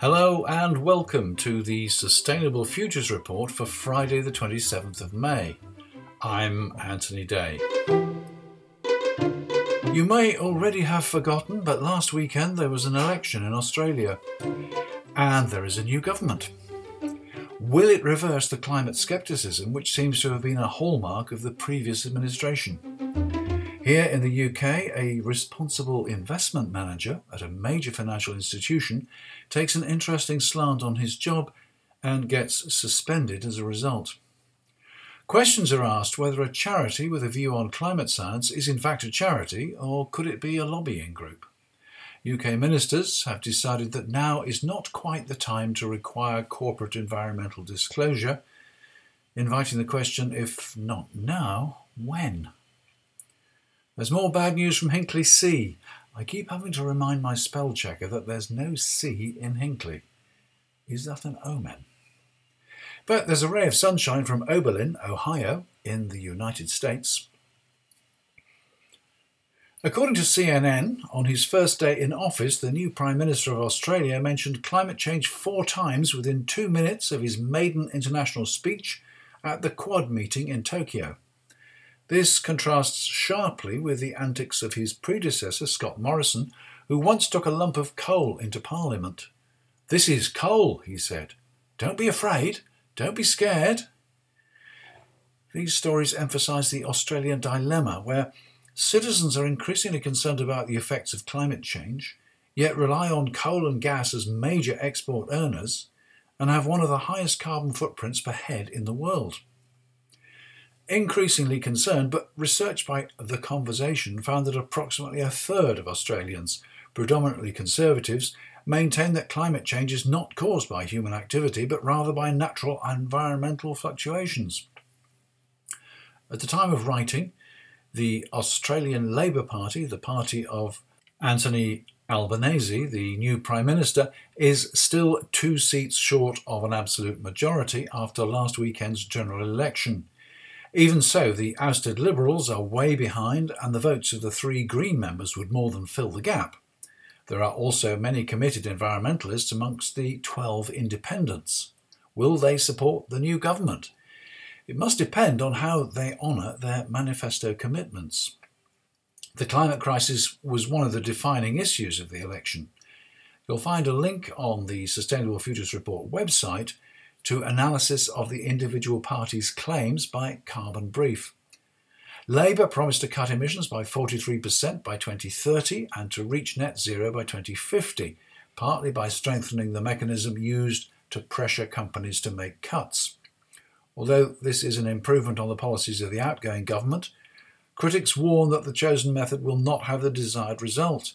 Hello and welcome to the Sustainable Futures Report for Friday, the 27th of May. I'm Anthony Day. You may already have forgotten, but last weekend there was an election in Australia, and there is a new government. Will it reverse the climate scepticism which seems to have been a hallmark of the previous administration? Here in the UK, a responsible investment manager at a major financial institution takes an interesting slant on his job and gets suspended as a result. Questions are asked whether a charity with a view on climate science is in fact a charity or could it be a lobbying group. UK ministers have decided that now is not quite the time to require corporate environmental disclosure, inviting the question if not now, when? There's more bad news from Hinkley C. I keep having to remind my spell checker that there's no C in Hinkley. Is that an omen? But there's a ray of sunshine from Oberlin, Ohio, in the United States. According to CNN, on his first day in office, the new Prime Minister of Australia mentioned climate change four times within two minutes of his maiden international speech at the Quad meeting in Tokyo. This contrasts sharply with the antics of his predecessor, Scott Morrison, who once took a lump of coal into Parliament. This is coal, he said. Don't be afraid. Don't be scared. These stories emphasise the Australian dilemma, where citizens are increasingly concerned about the effects of climate change, yet rely on coal and gas as major export earners, and have one of the highest carbon footprints per head in the world. Increasingly concerned, but research by The Conversation found that approximately a third of Australians, predominantly conservatives, maintain that climate change is not caused by human activity but rather by natural environmental fluctuations. At the time of writing, the Australian Labor Party, the party of Anthony Albanese, the new Prime Minister, is still two seats short of an absolute majority after last weekend's general election. Even so, the ousted Liberals are way behind, and the votes of the three Green members would more than fill the gap. There are also many committed environmentalists amongst the 12 independents. Will they support the new government? It must depend on how they honour their manifesto commitments. The climate crisis was one of the defining issues of the election. You'll find a link on the Sustainable Futures Report website to analysis of the individual parties' claims by Carbon Brief. Labor promised to cut emissions by 43% by 2030 and to reach net zero by 2050, partly by strengthening the mechanism used to pressure companies to make cuts. Although this is an improvement on the policies of the outgoing government, critics warn that the chosen method will not have the desired result.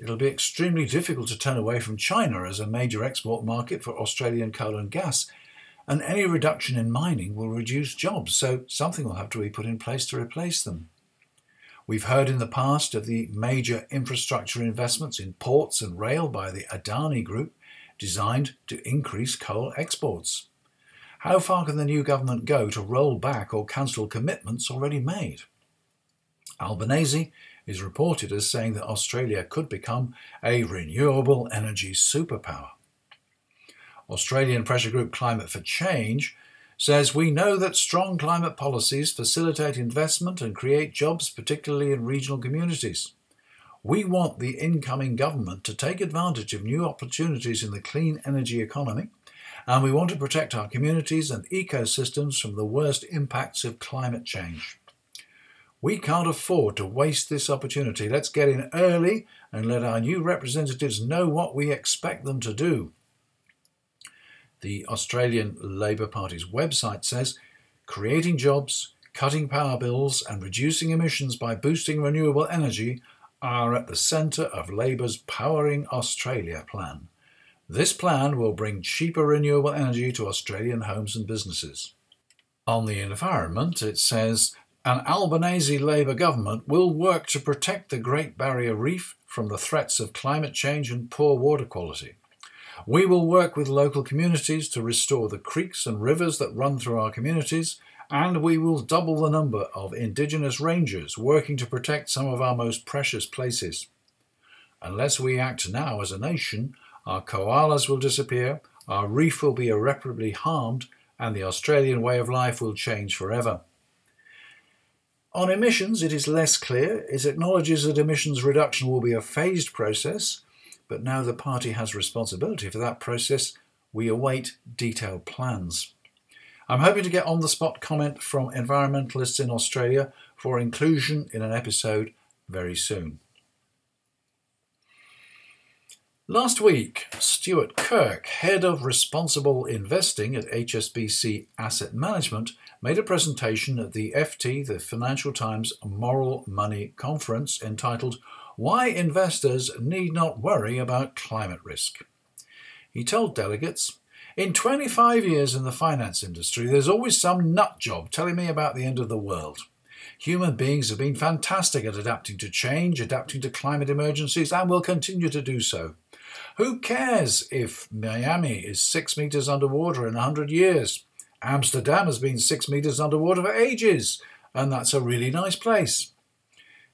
It'll be extremely difficult to turn away from China as a major export market for Australian coal and gas, and any reduction in mining will reduce jobs, so something will have to be put in place to replace them. We've heard in the past of the major infrastructure investments in ports and rail by the Adani Group designed to increase coal exports. How far can the new government go to roll back or cancel commitments already made? Albanese is reported as saying that Australia could become a renewable energy superpower. Australian pressure group Climate for Change says we know that strong climate policies facilitate investment and create jobs, particularly in regional communities. We want the incoming government to take advantage of new opportunities in the clean energy economy, and we want to protect our communities and ecosystems from the worst impacts of climate change. We can't afford to waste this opportunity. Let's get in early and let our new representatives know what we expect them to do. The Australian Labor Party's website says creating jobs, cutting power bills, and reducing emissions by boosting renewable energy are at the centre of Labor's Powering Australia plan. This plan will bring cheaper renewable energy to Australian homes and businesses. On the environment, it says an Albanese Labor government will work to protect the Great Barrier Reef from the threats of climate change and poor water quality. We will work with local communities to restore the creeks and rivers that run through our communities and we will double the number of Indigenous rangers working to protect some of our most precious places. Unless we act now as a nation, our koalas will disappear, our reef will be irreparably harmed, and the Australian way of life will change forever. On emissions, it is less clear. It acknowledges that emissions reduction will be a phased process, but now the party has responsibility for that process. We await detailed plans. I'm hoping to get on the spot comment from environmentalists in Australia for inclusion in an episode very soon. Last week, Stuart Kirk, head of responsible investing at HSBC Asset Management, made a presentation at the FT, the Financial Times Moral Money Conference, entitled Why Investors Need Not Worry About Climate Risk. He told delegates, In 25 years in the finance industry, there's always some nut job telling me about the end of the world. Human beings have been fantastic at adapting to change, adapting to climate emergencies, and will continue to do so. Who cares if Miami is six meters underwater in a hundred years? Amsterdam has been six meters underwater for ages, and that's a really nice place.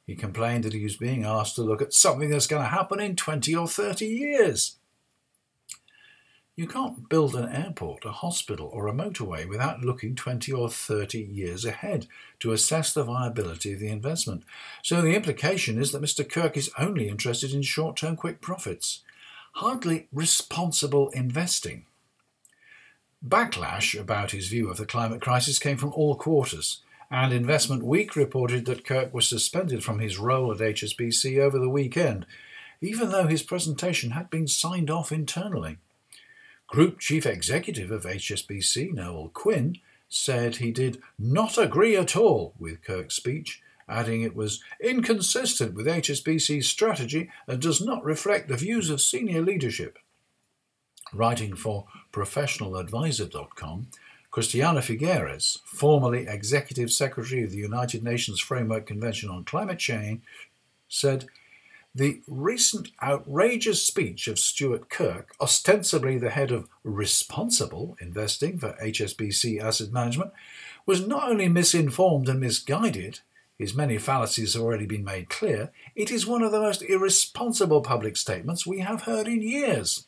He complained that he was being asked to look at something that's going to happen in 20 or 30 years. You can't build an airport, a hospital, or a motorway without looking 20 or 30 years ahead to assess the viability of the investment. So the implication is that Mr. Kirk is only interested in short term quick profits hardly responsible investing. Backlash about his view of the climate crisis came from all quarters, and Investment Week reported that Kirk was suspended from his role at HSBC over the weekend, even though his presentation had been signed off internally. Group Chief Executive of HSBC, Noel Quinn, said he did not agree at all with Kirk's speech adding it was inconsistent with HSBC's strategy and does not reflect the views of senior leadership. Writing for ProfessionalAdvisor.com, Christiana Figueres, formerly Executive Secretary of the United Nations Framework Convention on Climate Change, said, the recent outrageous speech of Stuart Kirk, ostensibly the head of responsible investing for HSBC Asset Management, was not only misinformed and misguided, his many fallacies have already been made clear, it is one of the most irresponsible public statements we have heard in years.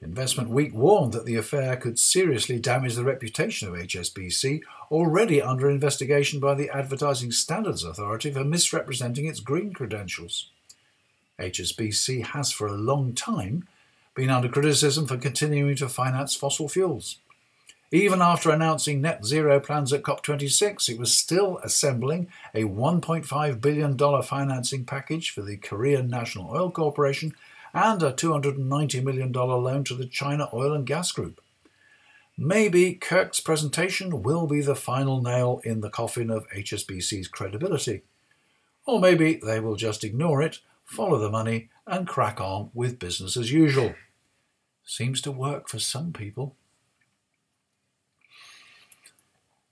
Investment Week warned that the affair could seriously damage the reputation of HSBC, already under investigation by the Advertising Standards Authority for misrepresenting its green credentials. HSBC has for a long time been under criticism for continuing to finance fossil fuels. Even after announcing net zero plans at COP26, it was still assembling a $1.5 billion financing package for the Korean National Oil Corporation and a $290 million loan to the China Oil and Gas Group. Maybe Kirk's presentation will be the final nail in the coffin of HSBC's credibility. Or maybe they will just ignore it, follow the money, and crack on with business as usual. Seems to work for some people.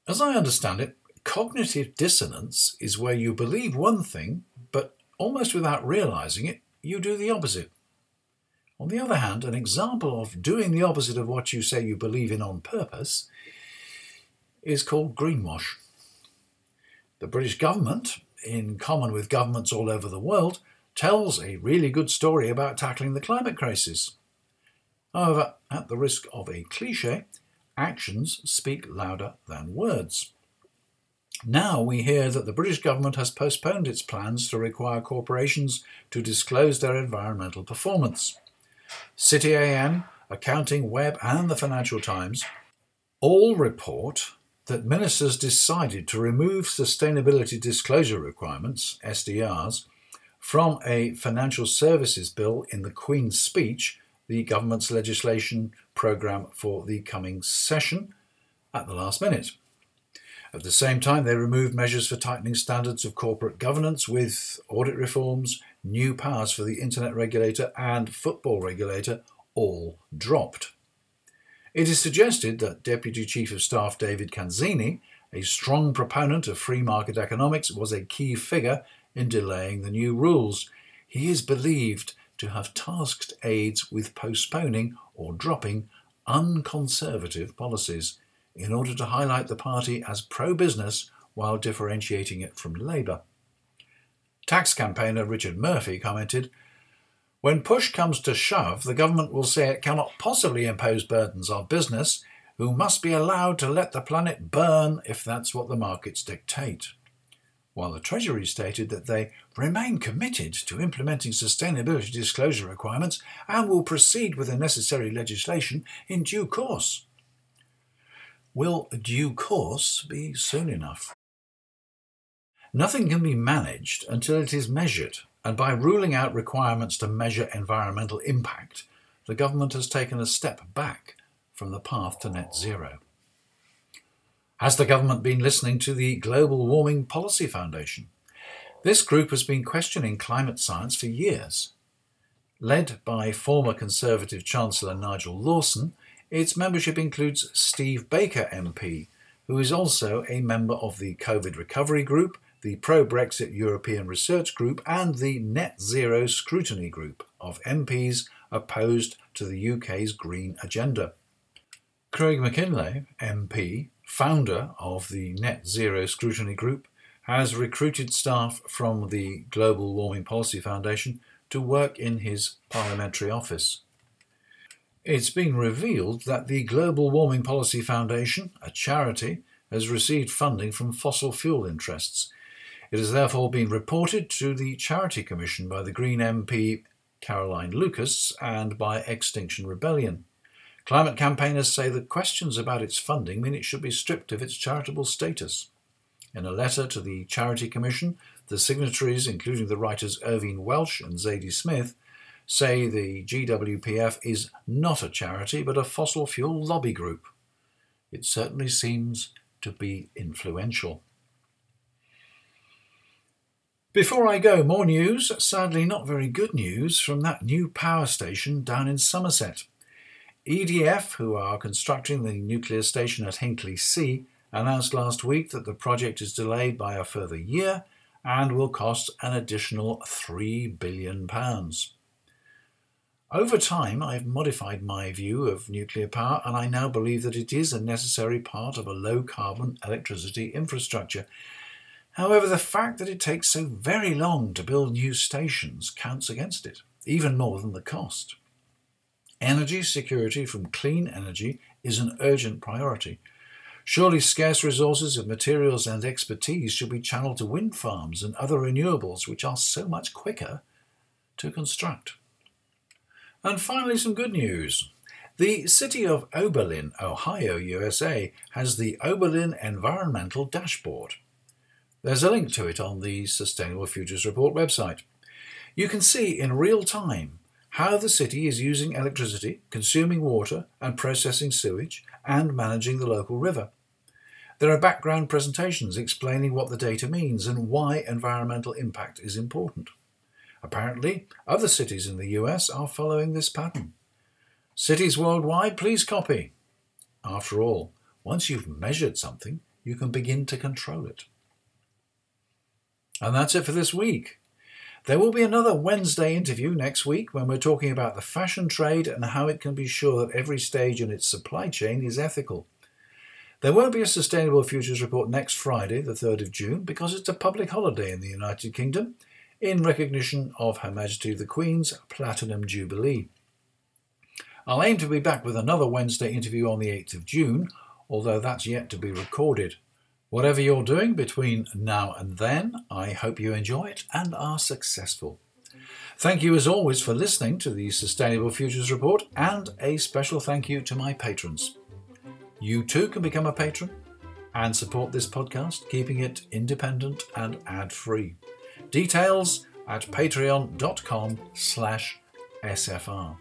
As I understand it, cognitive dissonance is where you believe one thing, but almost without realizing it, you do the opposite. On the other hand, an example of doing the opposite of what you say you believe in on purpose is called greenwash. The British government, in common with governments all over the world, tells a really good story about tackling the climate crisis. However, at the risk of a cliche, actions speak louder than words. Now we hear that the British government has postponed its plans to require corporations to disclose their environmental performance. City AM, Accounting Web, and the Financial Times all report that ministers decided to remove sustainability disclosure requirements, SDRs, from a financial services bill in the Queen's speech the government's legislation programme for the coming session at the last minute. At the same time, they removed measures for tightening standards of corporate governance with audit reforms, new powers for the internet regulator, and football regulator all dropped. It is suggested that Deputy Chief of Staff David Canzini, a strong proponent of free market economics, was a key figure in delaying the new rules. He is believed to have tasked aides with postponing or dropping unconservative policies, in order to highlight the party as pro business while differentiating it from Labour. Tax campaigner Richard Murphy commented When push comes to shove, the government will say it cannot possibly impose burdens on business, who must be allowed to let the planet burn if that's what the markets dictate. While the Treasury stated that they remain committed to implementing sustainability disclosure requirements and will proceed with the necessary legislation in due course. Will due course be soon enough? Nothing can be managed until it is measured, and by ruling out requirements to measure environmental impact, the government has taken a step back from the path to net zero. Has the government been listening to the Global Warming Policy Foundation? This group has been questioning climate science for years. Led by former Conservative Chancellor Nigel Lawson, its membership includes Steve Baker MP, who is also a member of the COVID Recovery Group the pro Brexit European Research Group, and the Net Zero Scrutiny Group of MPs opposed to the UK's Green Agenda. Craig Mackinlay, MP, founder of the Net Zero Scrutiny Group, has recruited staff from the Global Warming Policy Foundation to work in his parliamentary office. It's been revealed that the Global Warming Policy Foundation, a charity, has received funding from fossil fuel interests it has therefore been reported to the Charity Commission by the Green MP Caroline Lucas and by Extinction Rebellion. Climate campaigners say that questions about its funding mean it should be stripped of its charitable status. In a letter to the Charity Commission, the signatories, including the writers Irvine Welsh and Zadie Smith, say the GWPF is not a charity but a fossil fuel lobby group. It certainly seems to be influential. Before I go, more news, sadly not very good news, from that new power station down in Somerset. EDF, who are constructing the nuclear station at Hinkley C, announced last week that the project is delayed by a further year and will cost an additional £3 billion. Over time, I've modified my view of nuclear power, and I now believe that it is a necessary part of a low carbon electricity infrastructure However, the fact that it takes so very long to build new stations counts against it, even more than the cost. Energy security from clean energy is an urgent priority. Surely scarce resources of materials and expertise should be channeled to wind farms and other renewables, which are so much quicker to construct. And finally, some good news. The city of Oberlin, Ohio, USA, has the Oberlin Environmental Dashboard. There's a link to it on the Sustainable Futures Report website. You can see in real time how the city is using electricity, consuming water, and processing sewage, and managing the local river. There are background presentations explaining what the data means and why environmental impact is important. Apparently, other cities in the US are following this pattern. Cities worldwide, please copy. After all, once you've measured something, you can begin to control it. And that's it for this week. There will be another Wednesday interview next week when we're talking about the fashion trade and how it can be sure that every stage in its supply chain is ethical. There won't be a Sustainable Futures report next Friday, the 3rd of June, because it's a public holiday in the United Kingdom in recognition of Her Majesty the Queen's Platinum Jubilee. I'll aim to be back with another Wednesday interview on the 8th of June, although that's yet to be recorded. Whatever you're doing between now and then, I hope you enjoy it and are successful. Thank you as always for listening to the Sustainable Futures Report and a special thank you to my patrons. You too can become a patron and support this podcast, keeping it independent and ad-free. Details at patreon.com slash SFR.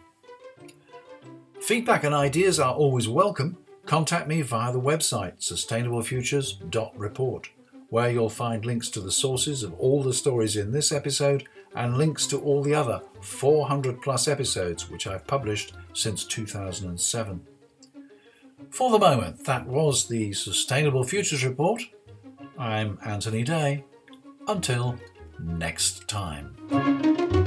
Feedback and ideas are always welcome Contact me via the website sustainablefutures.report, where you'll find links to the sources of all the stories in this episode and links to all the other 400 plus episodes which I've published since 2007. For the moment, that was the Sustainable Futures Report. I'm Anthony Day. Until next time.